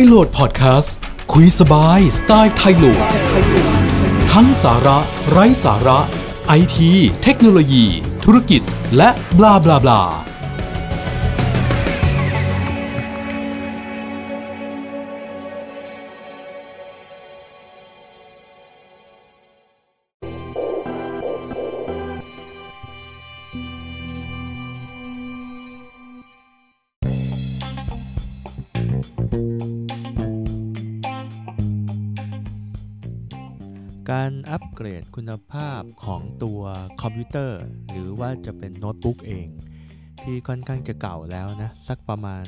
ยโหลดพอดแคสต์คุยสบายสไตล์ไทยโหลดทั้งสาระ ไร้สาระ ไอที เทคโนโลยี ธุรกิจ และบลาบลาบลา เกรดคุณภาพของตัวคอมพิวเตอร์ หรือว่าจะเป็นโน้ตบุ๊กเอง ที่ค่อนข้างจะเก่าแล้วนะ สักประมาณ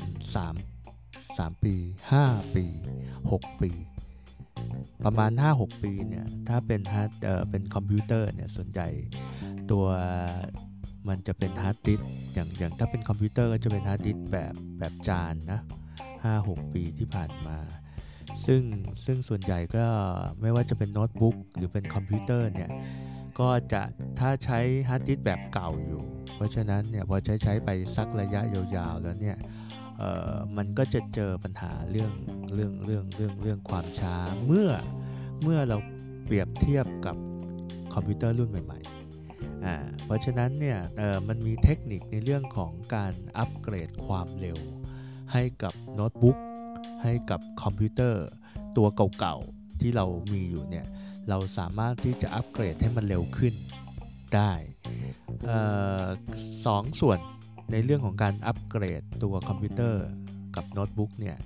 3 3 ปี 5 ปี 6 ปี ประมาณ 5-6 ปีเนี่ย ถ้าเป็นฮาร์ดเอ่อเป็นคอมพิวเตอร์เนี่ย ส่วนใหญ่ตัวมันจะเป็นฮาร์ดดิสก์อย่างอย่างถ้าเป็นคอมพิวเตอร์ก็จะเป็นฮาร์ดดิสก์แบบแบบจานนะ 5-6 ปีที่ผ่านมา ซึ่งซึ่งส่วนใหญ่ก็ไม่ว่าจะเป็นโน้ตบุ๊กหรือเป็นคอมพิวเตอร์เนี่ยก็จะถ้าใช้ฮาร์ดดิสก์แบบเก่าอยู่ เพราะฉะนั้นเนี่ยพอใช้ใช้ไปสักระยะยาวๆแล้วเนี่ยมันก็จะเจอปัญหาเรื่องเรื่องเรื่องเรื่องเรื่องความช้าเมื่อเมื่อเราเปรียบเทียบกับคอมพิวเตอร์รุ่นใหม่ๆอ่าเพราะฉะนั้นเนี่ยมันมีเทคนิคในเรื่องของการอัปเกรดความเร็วให้กับโน้ตบุ๊ก ให้กับคอมพิวเตอร์ตัวเก่าๆ ที่เรามีอยู่เนี่ย เราสามารถที่จะอัปเกรดให้มันเร็วขึ้นได้สองส่วนในเรื่องของการอัปเกรดตัวคอมพิวเตอร์กับโน้ตบุ๊กเนี่ย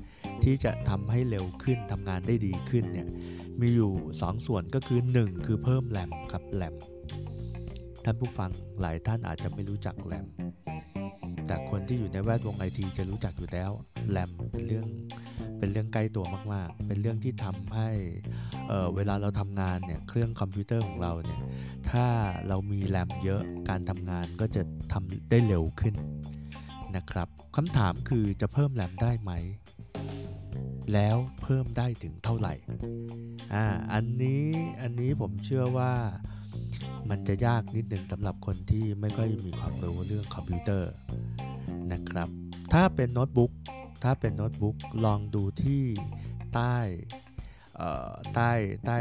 ที่จะทำให้เร็วขึ้นทำงานได้ดีขึ้นเนี่ยมีอยู่ 2 ส่วนก็คือ 1 คือเพิ่มแรมครับแรมท่านผู้ฟังหลายท่านอาจจะไม่รู้จักแรมแต่คนที่อยู่ในแวดวงไอทีจะรู้จักอยู่แล้วแรมเป็นเรื่อง เป็นเรื่องใกล้ตัวมากๆ เป็นเรื่องที่ทำให้เเวลาเราทำงานเนี่ยเครื่องคอมพิวเตอร์ของเราเนี่ยถ้าเรามีแรมเยอะการทำงานก็จะทำได้เร็วขึ้นนะครับคำถามคือจะเพิ่มแรมได้ไหม แล้วเพิ่มได้ถึงเท่าไหร่อ่าอันนี้อันนี้ผมเชื่อว่ามันจะยากนิดหนึ่งสำหรับคนที่ไม่ค่อยมีความรู้เรื่องคอมพิวเตอร์นะครับ ถ้าเป็นโน้ตบุ๊ก ถ้าเป็นโน้ตบุ๊กลองดูที่ใต้ใต้ใต้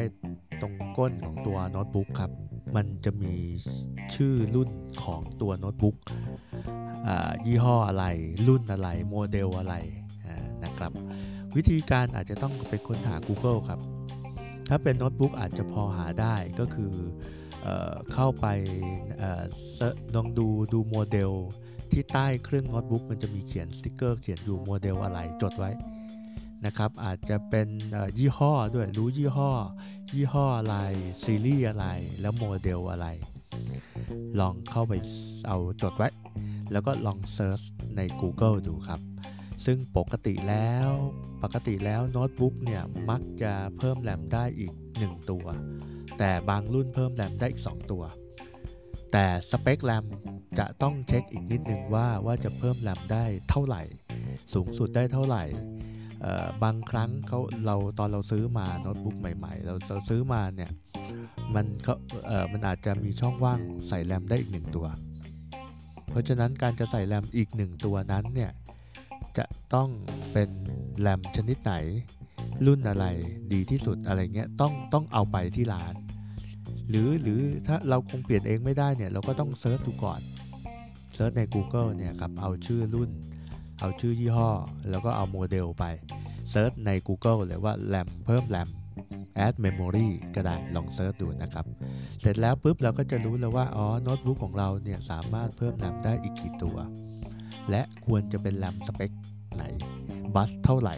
ตรงก้นของตัวโน้ตบุ๊กครับ มันจะมีชื่อรุ่นของตัวโน้ตบุ๊กยี่ห้ออะไรรุ่นอะไรโมเดลอะไรนะครับ วิธีการอาจจะต้องไปค้นหา Google ครับ ถ้าเป็นโน้ตบุ๊กอาจจะพอหาได้ก็คือเอเข้าไปลองดูดูโมเดล ที่ใต้เครื่องโน้ตบุ๊กมันจะมีเขียนสติกเกอร์เขียนอยู่โมเดลอะไรจดไว้นะครับอาจจะเป็นยี่ห้อด้วยรู้ยี่ห้อ ยี่ห้ออะไรซีรีส์อะไรแล้วโมเดลอะไร ลองเข้าไปเอาจดไว้ แล้วก็ลอง search ใน Google ดูครับ ซึ่งปกติแล้วปกติแล้วโน้ตบุ๊กเนี่ยมักจะเพิ่มแรมได้อีก 1 ตัว แต่บางรุ่นเพิ่มแรมได้อีก 2 ตัว แต่สเปคแรมจะต้องเช็คอีกนิดนึงว่าว่าจะเพิ่มแรมได้เท่าไหร่ สูงสุดได้เท่าไหร่บางครั้งเขาเราตอนเราซื้อมาโน้ตบุ๊กใหม่ ๆ เราเราซื้อมาเนี่ยมันเขาเออมันอาจจะมีช่องว่างใส่แรมได้อีกหนึ่งตัว เพราะฉะนั้นการจะใส่แรมอีกหนึ่งตัวนั้นเนี่ยจะต้องเป็นแรมชนิดไหนรุ่นอะไรดีที่สุดอะไรเงี้ยต้องต้องเอาไปที่ร้าน หรือหรือถ้าเราคงเปลี่ยนเองไม่ได้เนี่ยเราก็ต้อง search ดูก่อน search ใน Google เนี่ยครับเอาชื่อรุ่น เอาชื่อยี่ห้อ แล้วก็เอาโมเดลไป search ใน Google เลยว่าแรมเพิ่มแรม add memory ก็ได้ลอง search ดูนะครับ เสร็จแล้วปุ๊บเราก็จะรู้แล้วว่า อ๋อโน้ตบุ๊กของเราเนี่ยสามารถเพิ่มแรมได้อีกกี่ตัว และควรจะเป็นแรมสเปคไหน bus เท่าไหร่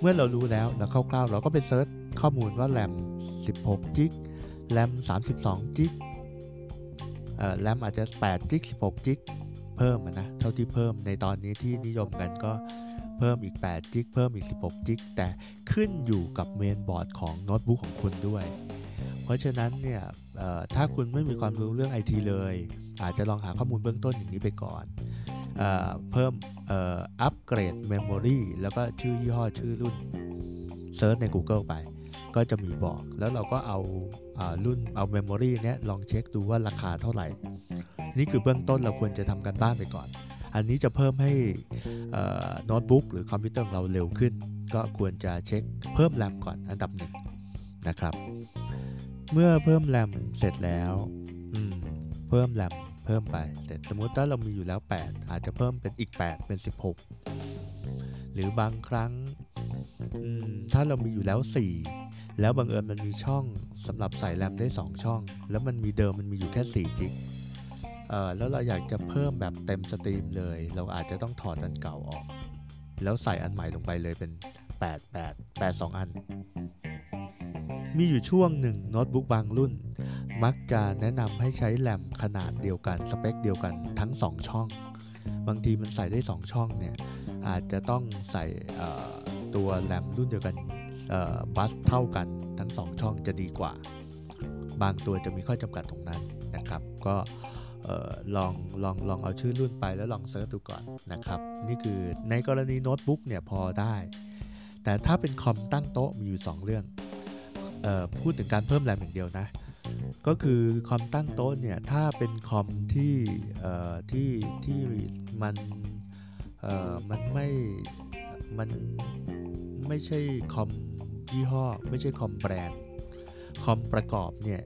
เมื่อเรารู้แล้วแล้วคร่าวๆเราก็ไปเซิร์ชข้อมูลว่าแรม16จิก แรม32จิกเอ่อแรมอาจจะ8จิก16จิกเพิ่มนะ เท่าที่เพิ่มในตอนนี้ที่นิยมกันก็เพิ่มอีก8จิกเพิ่มอีก 16จิกแต่ขึ้นอยู่กับเมนบอร์ดของโน้ตบุ๊กของคุณด้วย เพราะฉะนั้นเนี่ยถ้าคุณไม่มีความรู้เรื่องไอทีเลย อาจจะลองหาข้อมูลเบื้องต้นอย่างนี้ไปก่อนเอเพิ่มอัปเกรด memory แล้วก็ชื่อยี่ห้อชื่อรุ่น search ใน Google ไป ก็จะมีบอก แล้วเราก็เอารุ่นเอา memory เนี้ยลองเช็คดูว่าราคาเท่าไหร่ นี่คือเบื้องต้นเราควรจะทำการบ้านไปก่อน อันนี้จะเพิ่มให้โน้ตบุ๊กหรือคอมพิวเตอร์ของเราเร็วขึ้น ก็ควรจะเช็คเพิ่มแรมก่อนอันดับหนึ่งนะครับ เมื่อเพิ่มแรมเสร็จแล้วเพิ่มแรมเพิ่มไปเสร็จสมมติถ้าเรามีอยู่แล้ว 8 อาจจะเพิ่มเป็นอีก 8 เป็น 16 หรือบางครั้ง ถ้าเรามีอยู่แล้ว 4 แล้วบังเอิญมันมีช่องสำหรับใส่แรมได้ 2 ช่อง แล้วมันมีเดิมมันมีอยู่แค่ 4 จิกแล้วเราอยากจะเพิ่มแบบเต็มสตรีมเลย เราอาจจะต้องถอดอันเก่าออก แล้วใส่อันใหม่ลงไปเลยเป็น 8 8 8 2 อัน มีอยู่ช่วงหนึ่งโน้ตบุ๊กบางรุ่น มักจะแนะนำให้ใช้แรมขนาดเดียวกัน สเปคเดียวกันทั้ง 2 ช่อง บางทีมันใส่ได้ 2 ช่องเนี่ยอาจจะต้องใส่ ตัวแรมรุ่นเดียวกัน bus เท่ากันทั้ง 2 ช่องจะดีกว่า บางตัวจะมีข้อจำกัดตรงนั้นนะครับ ก็ลองลองลองเอาชื่อรุ่นไปแล้วลอง search ดูก่อนนะครับ นี่คือในกรณีโน้ตบุ๊กเนี่ยพอได้ แต่ถ้าเป็นคอมตั้งโต๊ะมีอยู่ 2 เรื่องออพูดถึงการเพิ่มแรมอย่างเดียวนะ ก็คือคอมตั้งโต๊ะเนี่ยถ้าเป็นคอมที่ที่ที่มันมันไม่มัน ไม่ใช่คอมยี่ห้อ ไม่ใช่คอมแบรนด์ คอมประกอบเนี่ย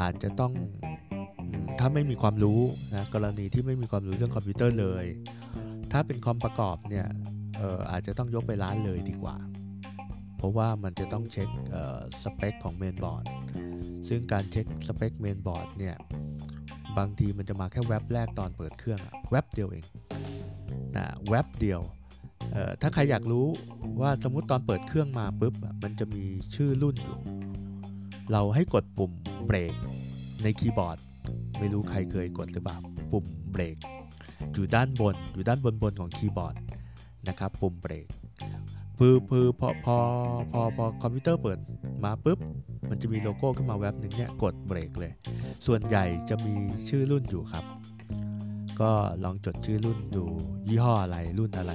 อาจจะต้องถ้าไม่มีความรู้นะกรณีที่ไม่มีความรู้เรื่องคอมพิวเตอร์เลย ถ้าเป็นคอมประกอบเนี่ยอออาจจะต้องยกไปร้านเลยดีกว่า เพราะว่ามันจะต้องเช็คสเปคของเมนบอร์ดซึ่งการเช็คสเปคเมนบอร์ดเนี่ยบางทีมันจะมาแค่แว็บแรกตอนเปิดเครื่องแว็บเดียวเองนะแว็บเดียว ถ้าใครอยากรู้ว่าสมมติตอนเปิดเครื่องมาปุ๊บมันจะมีชื่อรุ่นอยู่ เราให้กดปุ่มเบรกในคีย์บอร์ด ไม่รู้ใครเคยกดหรือเปล่า ปุ่มเบรกอยู่ด้านบน อยู่ด้านบนบนของคีย์บอร์ดนะครับ ปุ่มเบรกพือพือพอพอพอพอคอมพิวเตอร์เปิดมาปุ๊บ มันจะมีโลโก้ขึ้นมาแว็บหนึ่งเนี่ยกดเบรกเลย ส่วนใหญ่จะมีชื่อรุ่นอยู่ครับ ก็ลองจดชื่อรุ่นดูยี่ห้ออะไรรุ่นอะไร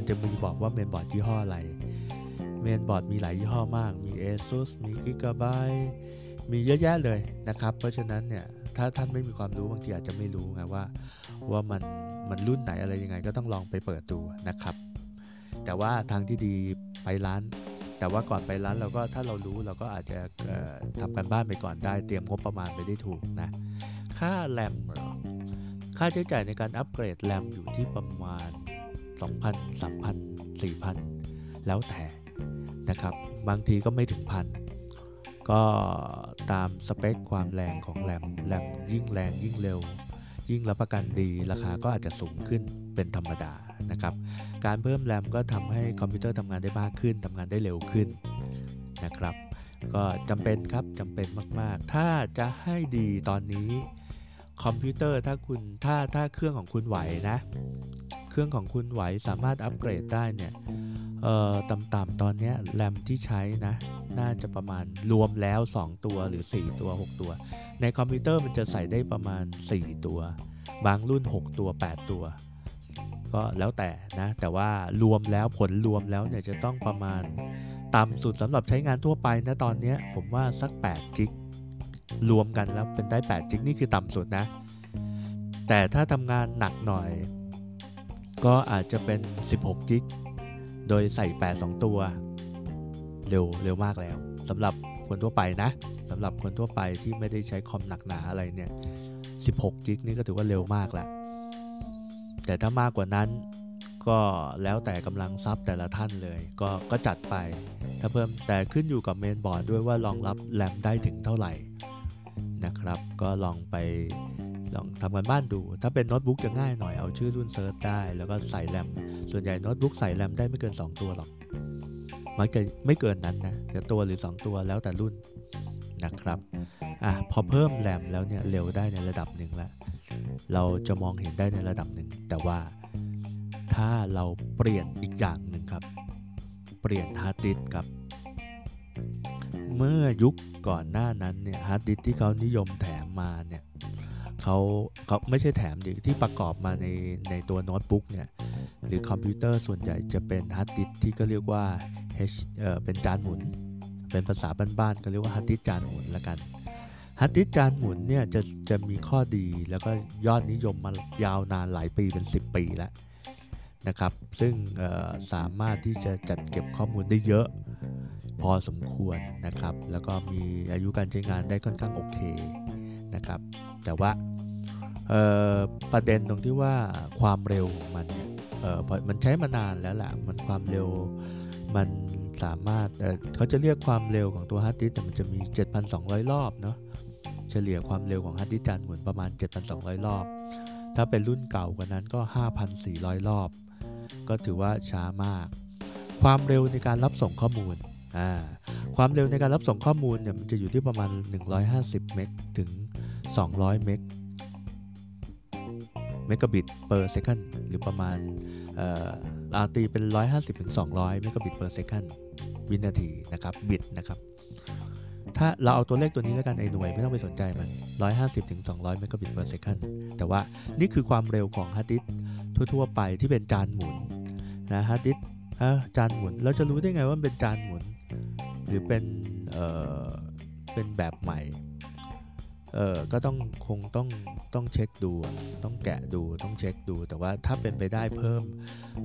มันจะมีบอกว่าเมนบอร์ดยี่ห้ออะไร เมนบอร์ดมีหลายยี่ห้อมาก มี ASUS มี Gigabyte มีเยอะแยะเลยนะครับ เพราะฉะนั้นเนี่ยถ้าท่านไม่มีความรู้บางทีอาจจะไม่รู้ไงว่าว่ามันมันรุ่นไหนอะไรยังไงก็ต้องลองไปเปิดดูนะครับ แต่ว่าทางที่ดีไปร้าน แต่ว่าก่อนไปร้านเราก็ถ้าเรารู้เราก็อาจจะทำกันบ้านไปก่อนได้ เตรียมงบประมาณไปได้ถูกนะ ค่าแรมค่าใช้จ่ายในการอัปเกรดแรมอยู่ที่ประมาณ 2,000 3,000 4,000 แล้วแต่นะครับ บางทีก็ไม่ถึงพันก็ตามสเปคความแรงของแรมแรมยิ่งแรงยิ่งเร็ว ยิ่งรับประกันดีราคาก็อาจจะสูงขึ้นเป็นธรรมดานะครับ การเพิ่มแรมก็ทำให้คอมพิวเตอร์ทำงานได้มากขึ้นทำงานได้เร็วขึ้นนะครับ ก็จำเป็นครับจำเป็นมาก ๆ ถ้าจะให้ดีตอนนี้ คอมพิวเตอร์ถ้าคุณถ้าถ้าเครื่องของคุณไหวนะ เครื่องของคุณไหวสามารถอัปเกรดได้เนี่ยเอ่อต่ำๆตอนนี้แรมที่ใช้นะ น่าจะประมาณรวมแล้ว 2 ตัวหรือ 4 ตัว 6 ตัว ในคอมพิวเตอร์มันจะใส่ได้ประมาณ 4 ตัว บางรุ่น 6 ตัว 8 ตัว ก็แล้วแต่นะ แต่ว่ารวมแล้วผลรวมแล้วเนี่ยจะต้องประมาณ ต่ำสุดสำหรับใช้งานทั่วไปนะตอนนี้ผมว่าสัก8จิก รวมกันแล้วเป็นได้8จิกนี่คือต่ำสุดนะ แต่ถ้าทำงานหนักหน่อย ก็อาจจะเป็น 16กิกโดยใส่ 8 2 ตัว เร็วเร็วมากแล้วสำหรับคนทั่วไปนะสำหรับคนทั่วไปที่ไม่ได้ใช้คอมหนักหนาอะไรเนี่ย 16กิกนี่ก็ถือว่าเร็วมากแล้วแต่ถ้ามากกว่านั้นก็แล้วแต่กำลังทรัพย์แต่ละท่านเลยก็ก็จัดไป ถ้าเพิ่มแต่ขึ้นอยู่กับเมนบอร์ดด้วยว่ารองรับแรมได้ถึงเท่าไหร่ นะครับ ก็ลองไปลองทำกันบ้านดู ถ้าเป็นโน้ตบุ๊กจะง่ายหน่อยเอาชื่อรุ่น search ได้ แล้วก็ใส่แรมส่วนใหญ่โน้ตบุ๊กใส่แรมได้ไม่เกิน 2 ตัวหรอกมักจะไม่เกินนั้นนะจะตัวหรือ 2 ตัวแล้วแต่รุ่นนะครับอะพอเพิ่มแรมแล้วเนี่ยเร็วได้ในระดับหนึ่งแล้วเราจะมองเห็นได้ในระดับหนึ่ง แต่ว่าถ้าเราเปลี่ยนอีกอย่างหนึ่งครับ เปลี่ยนฮาร์ดดิสก์ครับ เมื่อยุคก่อนหน้านั้นเนี่ยฮาร์ดดิสก์ที่เขานิยมแถมมาเนี่ยเขาเขาไม่ใช่แถมดิที่ประกอบมาในในตัวโน้ตบุ๊กเนี่ยหรือคอมพิวเตอร์ส่วนใหญ่จะเป็นฮาร์ดดิสก์ที่ก็เรียกว่า H เอ่อเป็นจานหมุน เป็นภาษาบ้านๆก็เรียกว่าฮาร์ดดิสก์จานหมุนละกันฮาร์ดดิสก์จานหมุนเนี่ยจะจะมีข้อดีแล้วก็ยอดนิยมมายาวนานหลายปีเป็น 10 ปีแล้วนะครับ ซึ่งสามารถที่จะจัดเก็บข้อมูลได้เยอะ พอสมควรนะครับ แล้วก็มีอายุการใช้งานได้ค่อนข้างโอเคนะครับ แต่ว่าประเด็นตรงที่ว่าความเร็วของมันเนี่ยมันใช้มานานแล้วแหละมันความเร็วมันสามารถเเขาจะเรียกความเร็วของตัวฮาร์ดดิสแต่มันจะมี 7,200 รอบเนาะเฉลี่ยความเร็วของฮาร์ดดิสจานหมุนประมาณ 7,200 รอบ ถ้าเป็นรุ่นเก่ากว่านั้นก็ 5,400 รอบ ก็ถือว่าช้ามาก ความเร็วในการรับส่งข้อมูล ความเร็วในการรับส่งข้อมูลเนี่ยมันจะอยู่ที่ประมาณ 150 เมกถึง 200 เมก megabit per secondหรือประมาณอะตีเป็น 150ถึง200 megabit per second วินาทีนะครับ บิตนะครับ ถ้าเราเอาตัวเลขตัวนี้แล้วกันไอ้หน่วยไม่ต้องไปสนใจมัน 150ถึง200 megabit per second แต่ว่านี่คือความเร็วของฮาร์ดดิสทั่วๆ ไปที่เป็นจานหมุนนะฮาร์ดดิสจานหมุน เราจะรู้ได้ไงว่าเป็นจานหมุน หรือเป็นเอ่อเป็นแบบใหม่เออก็ต้องคงต้องต้องเช็คดู ต้องแกะดูต้องเช็คดู แต่ว่าถ้าเป็นไปได้เพิ่ม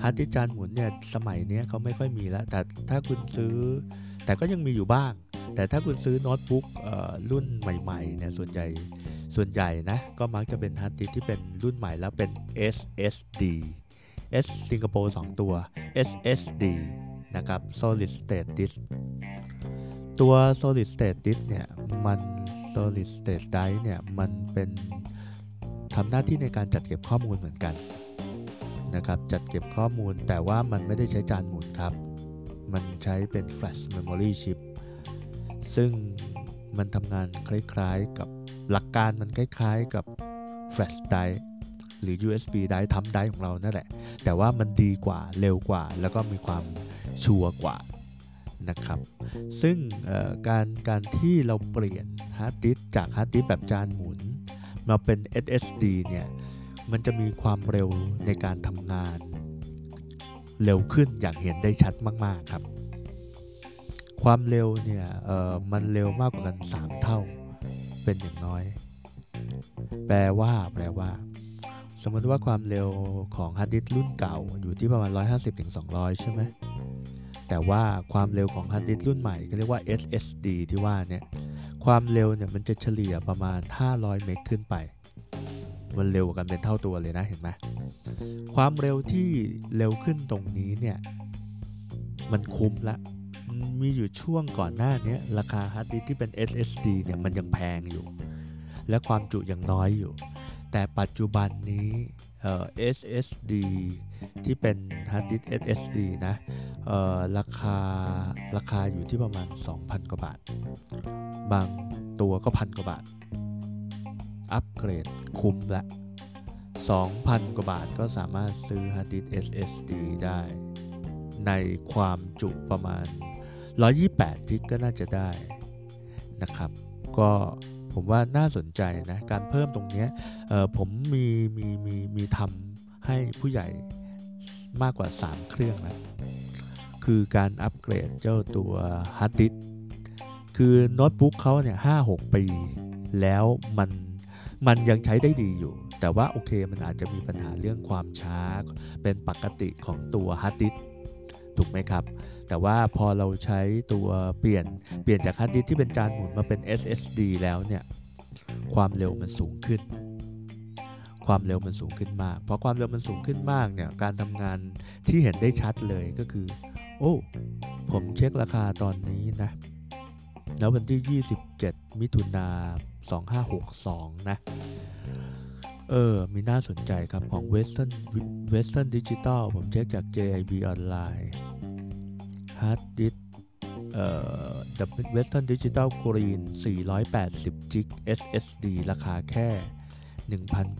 ฮาร์ดดิสจานหมุนเนี่ยสมัยนี้เขาไม่ค่อยมีแล้ว แต่ถ้าคุณซื้อ แต่ก็ยังมีอยู่บ้าง แต่ถ้าคุณซื้อโน้ตบุ๊กรุ่นใหม่ๆเนี่ยส่วนใหญ่ส่วนใหญ่นะ ก็มักจะเป็นฮาร์ดดิสที่เป็นรุ่นใหม่แล้วเป็น SSD S สิงคโปร์2ตัว SSD นะครับ Solid State Disk ตัว Solid State Disk เนี่ยมัน solid state drive เนี่ยมันเป็นทำหน้าที่ในการจัดเก็บข้อมูลเหมือนกันนะครับจัดเก็บข้อมูลแต่ว่ามันไม่ได้ใช้จานหมุนครับ มันใช้เป็น flash memory chip ซึ่งมันทำงานคล้ายๆกับหลักการมันคล้ายๆกับ flash drive หรือ USB drive ทำไดร์ของเรานั่นแหละ แต่ว่ามันดีกว่าเร็วกว่า แล้วก็มีความ ชัวร์กว่านะครับ ซึ่งการการที่เราเปลี่ยนฮาร์ดดิสจากฮาร์ดดิสแบบจานหมุน มาเป็น SSD เนี่ยมันจะมีความเร็วในการทำงาน เร็วขึ้นอย่างเห็นได้ชัดมาก ๆ ครับ ความเร็วเนี่ยมันเร็วมากกว่ากัน 3 เท่าเป็นอย่างน้อย แปลว่า แปลว่า สมมติว่าความเร็วของฮาร์ดดิสรุ่นเก่าอยู่ที่ประมาณ 150-200 ใช่ไหม แต่ว่าความเร็วของฮาร์ดดิสรุ่นใหม่ก็เรียกว่า SSD ที่ว่าเนี่ยความเร็วเนี่ยมันจะเฉลี่ยประมาณ 500 เมกขึ้นไป มันเร็วกันเป็นเท่าตัวเลยนะเห็นไหมความเร็วที่เร็วขึ้นตรงนี้เนี่ยมันคุ้มละมีอยู่ช่วงก่อนหน้านี้ราคาฮาร์ดดิสที่เป็น SSD เนี่ยมันยังแพงอยู่ และความจุยังน้อยอยู่ แต่ปัจจุบันนี้ SSD ที่เป็นฮาร์ดดิส SSD นะราคาราคาอยู่ที่ประมาณ 2,000 กว่าบาท บางตัวก็พันกว่าบาท อัปเกรดคุ้มละ 2,000 กว่าบาทก็สามารถซื้อฮาร์ดดิส SSD ได้ ในความจุประมาณ 128จิกก็น่าจะได้นะครับ ก็ ผมว่าน่าสนใจนะการเพิ่มตรงนี้ผมมีมีมีมีทำให้ผู้ใหญ่มากกว่า 3 เครื่องแล้วคือการอัปเกรดเจ้าตัวฮาร์ดดิสคือโน้ตบุ๊กเขาเนี่ยห้าหกปี แล้วมันมันยังใช้ได้ดีอยู่ แต่ว่าโอเคมันอาจจะมีปัญหาเรื่องความช้า เป็นปกติของตัวฮาร์ดดิสถูกไหมครับ แต่ว่าพอเราใช้ตัวเปลี่ยนเปลี่ยนจากฮาร์ดดิสที่เป็นจานหมุนมาเป็น SSD แล้วเนี่ยความเร็วมันสูงขึ้น ความเร็วมันสูงขึ้นมากพอความเร็วมันสูงขึ้นมากเนี่ยการทำงานที่เห็นได้ชัดเลยก็คือ โอ้ ผมเช็คราคาตอนนี้นะแล้ววันที่ 27 มิถุนา2562 นะ เออ มีน่าสนใจครับของ Western Western Digital ผมเช็คจาก JIB ออนไลน์ Hard Disk เอ่อ Western Digital Green 480 g SSD ราคาแค่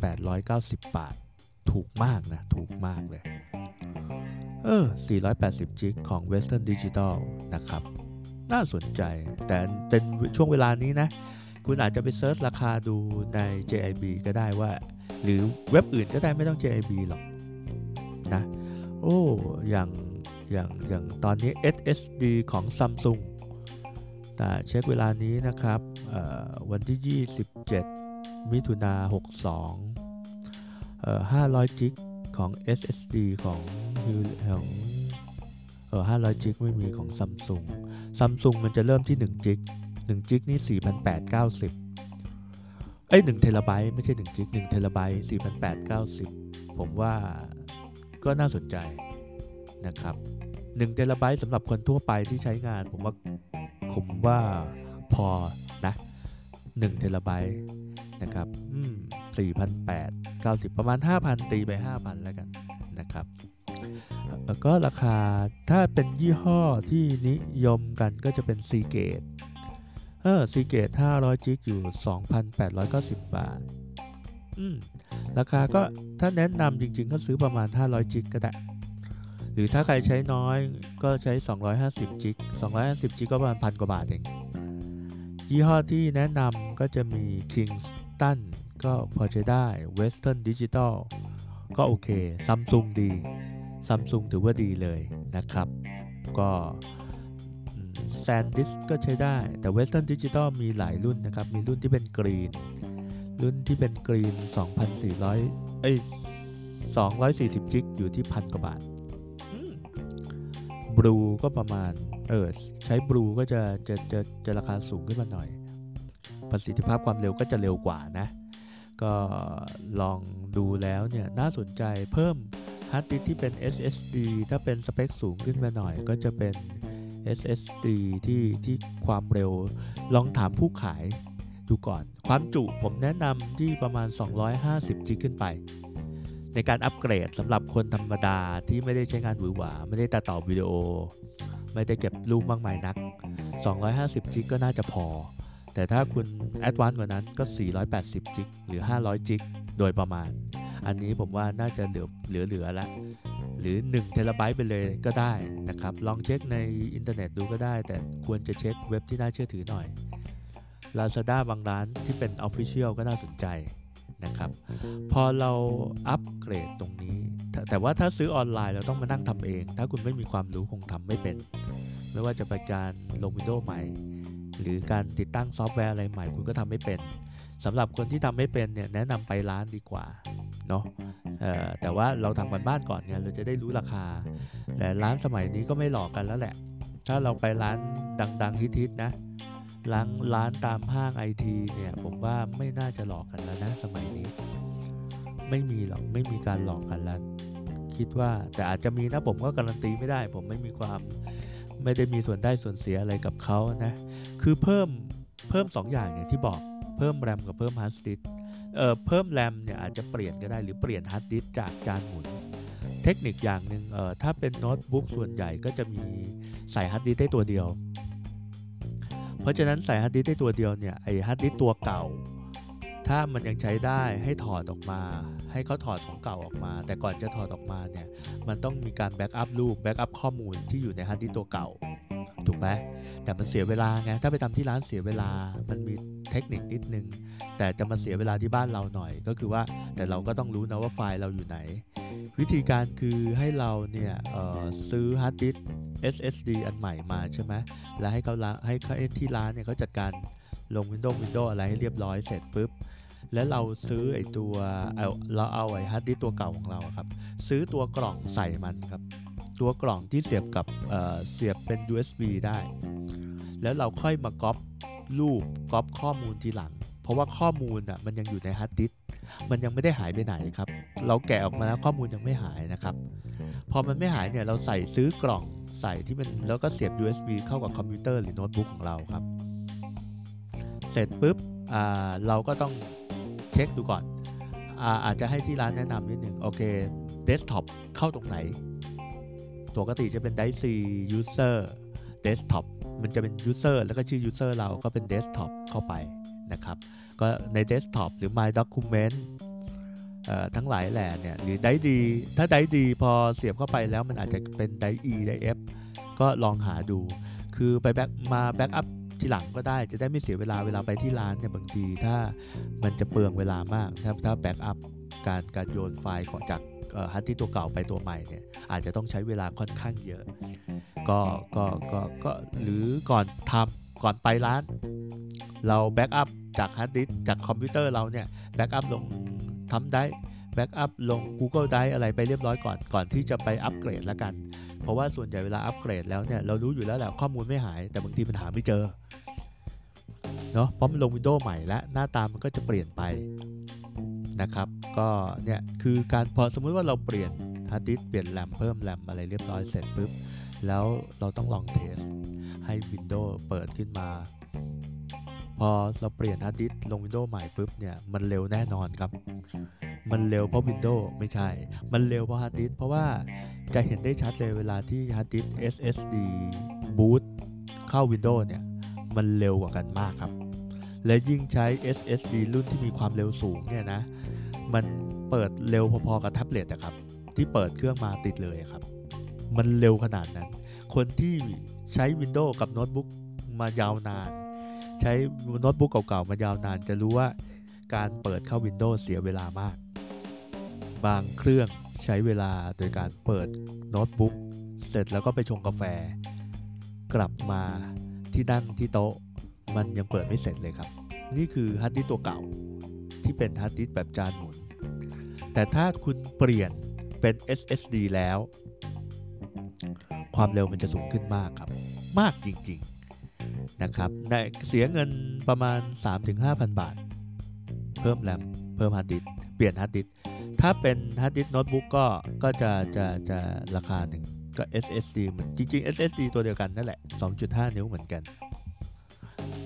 1,890 บาท ถูกมากนะ ถูกมากเลย เออ 480จิกของ Western Digital นะครับ น่าสนใจ แต่เป็นช่วงเวลานี้นะ คุณอาจจะไปเซิร์ชราคาดูใน JIB ก็ได้ว่า หรือเว็บอื่นก็ได้ไม่ต้อง JIB หรอกนะ โอ้ อย่าง อย่างอย่างตอนนี้ SSD ของ Samsung แต่เช็คเวลานี้นะครับวันที่ 27 มิถุนา62 500 จิกของ SSD ของฮิวของเออ500 จิกไม่มีของซัมซุงซัมซุงมันจะเริ่มที่ 1 จิก1จิกนี่ 4,890 เอ้ย1เทราไบต์ไม่ใช่ 1 จิก1เทราไบต์4,890 ผมว่าก็น่าสนใจนะครับ 1เทราไบต์สำหรับคนทั่วไปที่ใช้งาน ผมว่าผมว่าพอนะ1เทราไบต์นะครับอืม4,890 ประมาณ 5,000 ตีไป 5,000 แล้วกันนะครับแล้วก็ราคาถ้าเป็นยี่ห้อที่นิยมกันก็จะเป็น Seagate เออ Seagate 500จิกอยู่ 2,890 บาท อืม ราคาก็ถ้าแนะนำจริงๆ ก็ซื้อประมาณ 500จิกก็ได้ หรือถ้าใครใช้น้อยก็ใช้ 250จิก250จิกก็ประมาณพันกว่าบาทเอง ยี่ห้อที่แนะนำก็จะมี Kingston ก็พอใช้ได้ Western Digital ก็โอเค Samsung ดี Samsung ถือว่าดีเลยนะครับ ก็แซนดิสก็ใช้ได้ แต่ Western Digital มีหลายรุ่นนะครับ มีรุ่นที่เป็นกรีน รุ่นที่เป็นกรีน 2,400 เอ้ย 240 จิก อยู่ที่พันกว่าบาท บลูก็ประมาณ เออ ใช้บลูก็จะจะจะจะราคาสูงขึ้นมาหน่อย ประสิทธิภาพความเร็วก็จะเร็วกว่านะ ก็ลองดูแล้วเนี่ยน่าสนใจเพิ่มฮาร์ดดิสที่เป็น SSD ถ้าเป็นสเปคสูงขึ้นมาหน่อย ก็จะเป็น SSD ที่ที่ความเร็ว ลองถามผู้ขายดูก่อน ความจุผมแนะนำที่ประมาณ 250 G ขึ้นไป ในการอัปเกรดสำหรับคนธรรมดาที่ไม่ได้ใช้งานหวือหวา ไม่ได้ตัดต่อวิดีโอ ไม่ได้เก็บรูปมากมายนัก 250 G ก็น่าจะพอ แต่ถ้าคุณ advance กว่านั้นก็ 480 G หรือ 500 G โดยประมาณ อันนี้ผมว่าน่าจะเหลือเหลือๆแล้วหรือ 1 เทราไบต์ไปเลยก็ได้นะครับ ลองเช็คในอินเทอร์เน็ตดูก็ได้ แต่ควรจะเช็คเว็บที่น่าเชื่อถือหน่อย Lazada บางร้านที่เป็น Official ก็น่าสนใจ นะครับ พอเราอัปเกรดตรงนี้ แต่ว่าถ้าซื้อออนไลน์เราต้องมานั่งทำเอง ถ้าคุณไม่มีความรู้คงทำไม่เป็น ไม่ว่าจะเป็นการลงวิดีโอใหม่ หรือการติดตั้งซอฟต์แวร์อะไรใหม่คุณก็ทำไม่เป็นสำหรับคนที่ทำไม่เป็นเนี่ยแนะนำไปร้านดีกว่าเนาะแต่ว่าเราทำกันบ้านก่อนไงเราจะได้รู้ราคา แต่ร้านสมัยนี้ก็ไม่หลอกกันแล้วแหละ ถ้าเราไปร้านดังๆฮิตๆนะ ร้านร้านตามห้างไอทีเนี่ย ผมว่าไม่น่าจะหลอกกันแล้วนะสมัยนี้ ไม่มีหรอกไม่มีการหลอกกันแล้ว คิดว่าแต่อาจจะมีนะผมก็การันตีไม่ได้ ผมไม่มีความไม่ได้มีส่วนได้ส่วนเสียอะไรกับเขานะ คือเพิ่มเพิ่ม 2ออย่างอย่างที่บอกเพิ่มแรมกับเพิ่มฮาร์ดดิสเอ่อเพิ่มแรมเนี่ยอาจจะเปลี่ยนก็ได้หรือเปลี่ยนฮาร์ดดิสจากจานหมุน เทคนิคอย่างหนึ่งเอ่อถ้าเป็นโน้ตบุ๊กส่วนใหญ่ก็จะมีใส่ฮาร์ดดิสได้ตัวเดียว เพราะฉะนั้นใส่ฮาร์ดดิสได้ตัวเดียวเนี่ยไอฮาร์ดดิสตัวเก่า ถ้ามันยังใช้ได้ให้ถอดออกมา ให้เขาถอดของเก่าออกมา แต่ก่อนจะถอดออกมาเนี่ยมันต้องมีการ backup รูป backup ข้อมูลที่อยู่ในฮาร์ดดิสตัวเก่า ถูกไหมแต่มันเสียเวลาไงถ้าไปทำที่ร้านเสียเวลามันมีเทคนิคนิดนึง แต่จะมาเสียเวลาที่บ้านเราหน่อย ก็คือว่าแต่เราก็ต้องรู้นะว่าไฟล์เราอยู่ไหน วิธีการคือให้เราเนี่ยซื้อฮาร์ดดิส SSD อันใหม่มาใช่ไหมแล้วให้เขาให้เขาที่ร้านเนี่ยเขาจัดการลง Windows Windows อะไรให้เรียบร้อยเสร็จปุ๊บแล้วเราซื้อไอตัวเอาเราเอาไอฮาร์ดดิสตัวเก่าของเราครับ ซื้อตัวกล่องใส่มันครับ ตัวกล่องที่เสียบกับเสียบเป็น USB ได้ แล้วเราค่อยมาก๊อปรูปก๊อปข้อมูลทีหลัง เพราะว่าข้อมูลอะมันยังอยู่ในฮาร์ดดิสมันยังไม่ได้หายไปไหนครับ เราแกะออกมาแล้วข้อมูลยังไม่หายนะครับ พอมันไม่หายเนี่ยเราใส่ซื้อกล่องใส่ที่มันแล้วก็เสียบ USB เข้ากับคอมพิวเตอร์หรือโน้ตบุ๊กของเราครับ เสร็จปุ๊บเราก็ต้องเช็คดูก่อนอาอาจจะให้ที่ร้านแนะนำนิดหนึ่งโอเคเดสก์ท็อปเข้าตรงไหน ปกติจะเป็น drive C user desktop มันจะเป็น user แล้วก็ชื่อ user เราก็เป็น desktop เข้าไปนะครับ ก็ใน desktop หรือ my document ทั้งหลายแหล่เนี่ยหรือไดดี ถ้าไดดีพอเสียบเข้าไปแล้วมันอาจจะเป็นได E ได F ก็ลองหาดู คือไป back มา backup ทีหลังก็ได้จะได้ไม่เสียเวลาเวลาไปที่ร้านเนี่ยบางทีถ้ามันจะเปลืองเวลามากถ้าถ้า backup การการโยนไฟล์ของจาก ฮาร์ดดิสตัวเก่าไปตัวใหม่เนี่ยอาจจะต้องใช้เวลาค่อนข้างเยอะ ก็ก็ก็ก็หรือก่อนทำก่อนไปร้าน เรา backup จากฮาร์ดดิสจากคอมพิวเตอร์เราเนี่ย backup ลงทำได้ backup ลง Google Drive อะไรไปเรียบร้อยก่อนก่อนที่จะไปอัปเกรดแล้วกัน เพราะว่าส่วนใหญ่เวลาอัปเกรดแล้วเนี่ยเรารู้อยู่แล้วแหละข้อมูลไม่หาย แต่บางทีมันหาไม่เจอเนาะเพราะมันลง Windows ใหม่แล้วหน้าตามันก็จะเปลี่ยนไป นะครับ ก็เนี่ยคือการพอสมมุติว่าเราเปลี่ยนฮาร์ดดิสเปลี่ยนแรมเพิ่มแรมอะไรเรียบร้อยเสร็จปุ๊บ แล้วเราต้องลอง test ให้ Windows เปิดขึ้นมา พอเราเปลี่ยนฮาร์ดดิสลง Windows ใหม่ปุ๊บเนี่ยมันเร็วแน่นอนครับ มันเร็วเพราะ Windows ไม่ใช่ มันเร็วเพราะฮาร์ดดิสเพราะว่าจะเห็นได้ชัดเลยเวลาที่ฮาร์ดดิส SSD boot เข้า Windows เนี่ยมันเร็วกว่ากันมากครับ และยิ่งใช้ SSD รุ่นที่มีความเร็วสูงเนี่ยนะ มันเปิดเร็วพอๆกับแท็บเล็ตนะครับ ที่เปิดเครื่องมาติดเลยครับ มันเร็วขนาดนั้น คนที่ใช้ Windows กับโน้ตบุ๊กมายาวนาน ใช้โน้ตบุ๊กเก่าๆมายาวนาน จะรู้ว่าการเปิดเข้า Windows เสียเวลามาก บางเครื่องใช้เวลาโดยการเปิดโน้ตบุ๊กเสร็จแล้วก็ไปชงกาแฟ กลับมาที่นั่งที่โต๊ะ มันยังเปิดไม่เสร็จเลยครับ นี่คือฮาร์ดดิสตัวเก่าที่เป็นฮาร์ดดิสแบบจานหมุน แต่ถ้าคุณเปลี่ยนเป็น SSD แล้ว ความเร็วมันจะสูงขึ้นมากครับ มากจริงๆนะครับเสียเงินประมาณ 3-5,000 บาท เพิ่มแรมเพิ่มฮาร์ดดิสเปลี่ยนฮาร์ดดิสถ้าเป็นฮาร์ดดิสโน้ตบุ๊กก็ก็จะจะจะราคาหนึ่งก็ SSD เหมือนจริงๆ SSD ตัวเดียวกันนั่นแหละ 2.5 นิ้วเหมือนกัน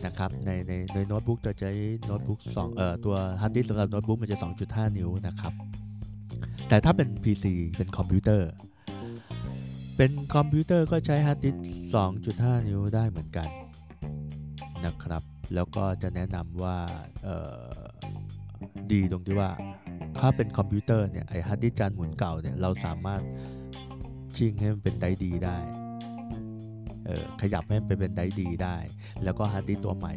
นะครับในในในโน้ตบุ๊กจะใช้โน้ตบุ๊ก2เอ่อตัวฮาร์ดดิสสำหรับโน้ตบุ๊กมันจะ 2.5 นิ้วนะครับ แต่ถ้าเป็น PC เป็นคอมพิวเตอร์ เป็นคอมพิวเตอร์ก็ใช้ฮาร์ดดิสก์2.5 นิ้วได้เหมือนกันนะครับ แล้วก็จะแนะนำว่าดีตรงที่ว่าถ้าเป็นคอมพิวเตอร์เนี่ยไอฮาร์ดดิสจานหมุนเก่าเนี่ยเราสามารถชิงให้มันเป็นไดดีได้ ออขยับให้มันไปเป็นไดดีได้ แล้วก็ฮาร์ดดิสตัวใหม่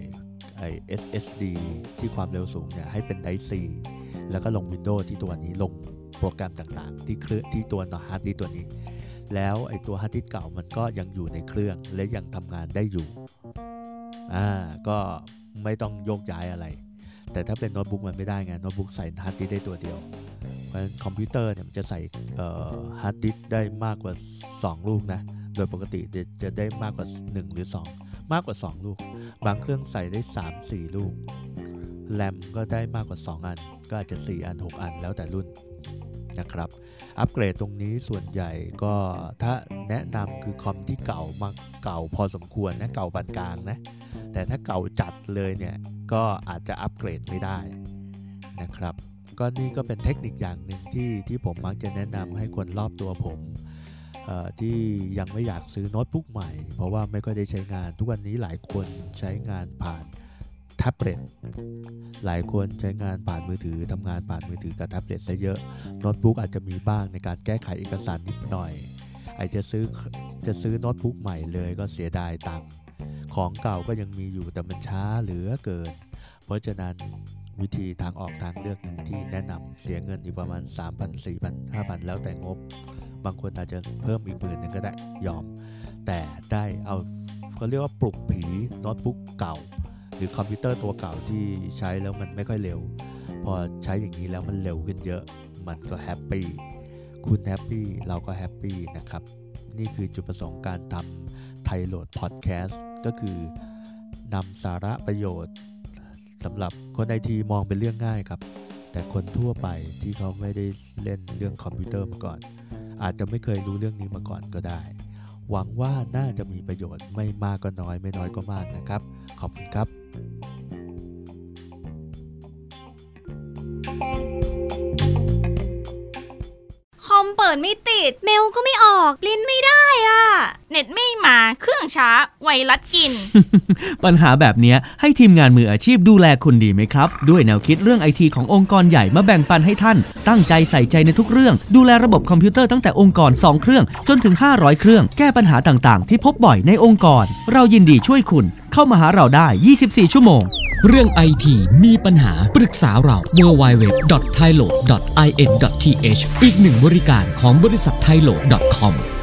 ไอ SSD ที่ความเร็วสูงเนี่ยให้เป็นไดซีแล้วก็ลง Windows ที่ตัวนี้ลงโปรแกรมต่างๆ ที่เครื่องที่ตัวฮาร์ดดิสตัวนี้ แล้วไอตัวฮาร์ดดิสเก่ามันก็ยังอยู่ในเครื่องและยังทำงานได้อยู่อ่าก็ไม่ต้องโยกย้ายอะไร แต่ถ้าเป็นโน้ตบุ๊กมันไม่ได้ไงโน้ตบุ๊กใส่ฮาร์ดดิสได้ตัวเดียวเพราะฉะนั้นคอมพิวเตอร์เนี่ยมันจะใส่ฮาร์ดดิสได้มากกว่า 2 ลูกนะ โดยปกติจะได้มากกว่า 1 หรือ 2 มากกว่า 2 ลูก บางเครื่องใส่ได้ 3 4 ลูก แรมก็ได้มากกว่า 2 อัน ก็อาจจะ 4 อัน 6 อันแล้วแต่รุ่นนะครับ อัปเกรดตรงนี้ส่วนใหญ่ก็ถ้าแนะนำคือคอมที่เก่ามากเก่าพอสมควรนะ เก่าปานกลางนะ แต่ถ้าเก่าจัดเลยเนี่ย ก็อาจจะอัปเกรดไม่ได้นะครับ ก็นี่ก็เป็นเทคนิคอย่างหนึ่งที่ที่ผมมักจะแนะนำให้คนรอบตัวผม ที่ยังไม่อยากซื้อโน้ตบุ๊กใหม่ เพราะว่าไม่ค่อยได้ใช้งาน ทุกวันนี้หลายคนใช้งานผ่านแท็บเล็ตหลายคนใช้งานผ่านมือถือทำงานผ่านมือถือกับแท็บเล็ตซะเยอะโน้ตบุ๊กอาจจะมีบ้างในการแก้ไขเอกสารนิดหน่อยอาจจะซื้อจะซื้อโน้ตบุ๊กใหม่เลยก็เสียดายตังค์ของเก่าก็ยังมีอยู่แต่มันช้าเหลือเกิน เพราะฉะนั้นวิธีทางออกทางเลือกหนึ่งที่แนะนำเสียเงินอีกประมาณ 3,000 4,000 5,000 แล้วแต่งบ บางคนอาจจะเพิ่มอีกหมื่นหนึ่งก็ได้ยอม แต่ได้เอาเขาเรียกว่าปลุกผีโน้ตบุ๊กเก่า หรือคอมพิวเตอร์ตัวเก่าที่ใช้แล้วมันไม่ค่อยเร็ว พอใช้อย่างนี้แล้วมันเร็วขึ้นเยอะ มันก็ happy คุณ happy เราก็ happy นะครับนี่คือจุดประสงค์การทำไทยโหลดพอดแคสต์ก็คือนำสาระประโยชน์สำหรับคนไอทีมองเป็นเรื่องง่ายครับ แต่คนทั่วไปที่เขาไม่ได้เล่นเรื่องคอมพิวเตอร์มาก่อน อาจจะไม่เคยรู้เรื่องนี้มาก่อนก็ได้ หวังว่าน่าจะมีประโยชน์ไม่มากก็น้อยไม่น้อยก็มากนะครับ ขอบคุณครับ เปิดไม่ติด เมลก็ไม่ออกปริ้นไม่ได้อะเน็ตไม่มาเครื่องช้า ไวรัสกิน ปัญหาแบบเนี้ยให้ทีมงานมืออาชีพดูแลคุณดีไหมครับ ด้วยแนวคิดเรื่องไอทีขององค์กรใหญ่มาแบ่งปันให้ท่าน ตั้งใจใส่ใจในทุกเรื่อง ดูแลระบบคอมพิวเตอร์ตั้งแต่องค์กร 2 เครื่อง จนถึง 500 เครื่อง แก้ปัญหาต่างๆ ที่พบบ่อยในองค์กร เรายินดีช่วยคุณเข้ามาหาเราได้ 24 ชั่วโมง เรื่องไอทีมีปัญหาปรึกษาเรา w w w t h a i l o i n t h อีกหนึ่งบริการของบริษัท t h a i l o c o m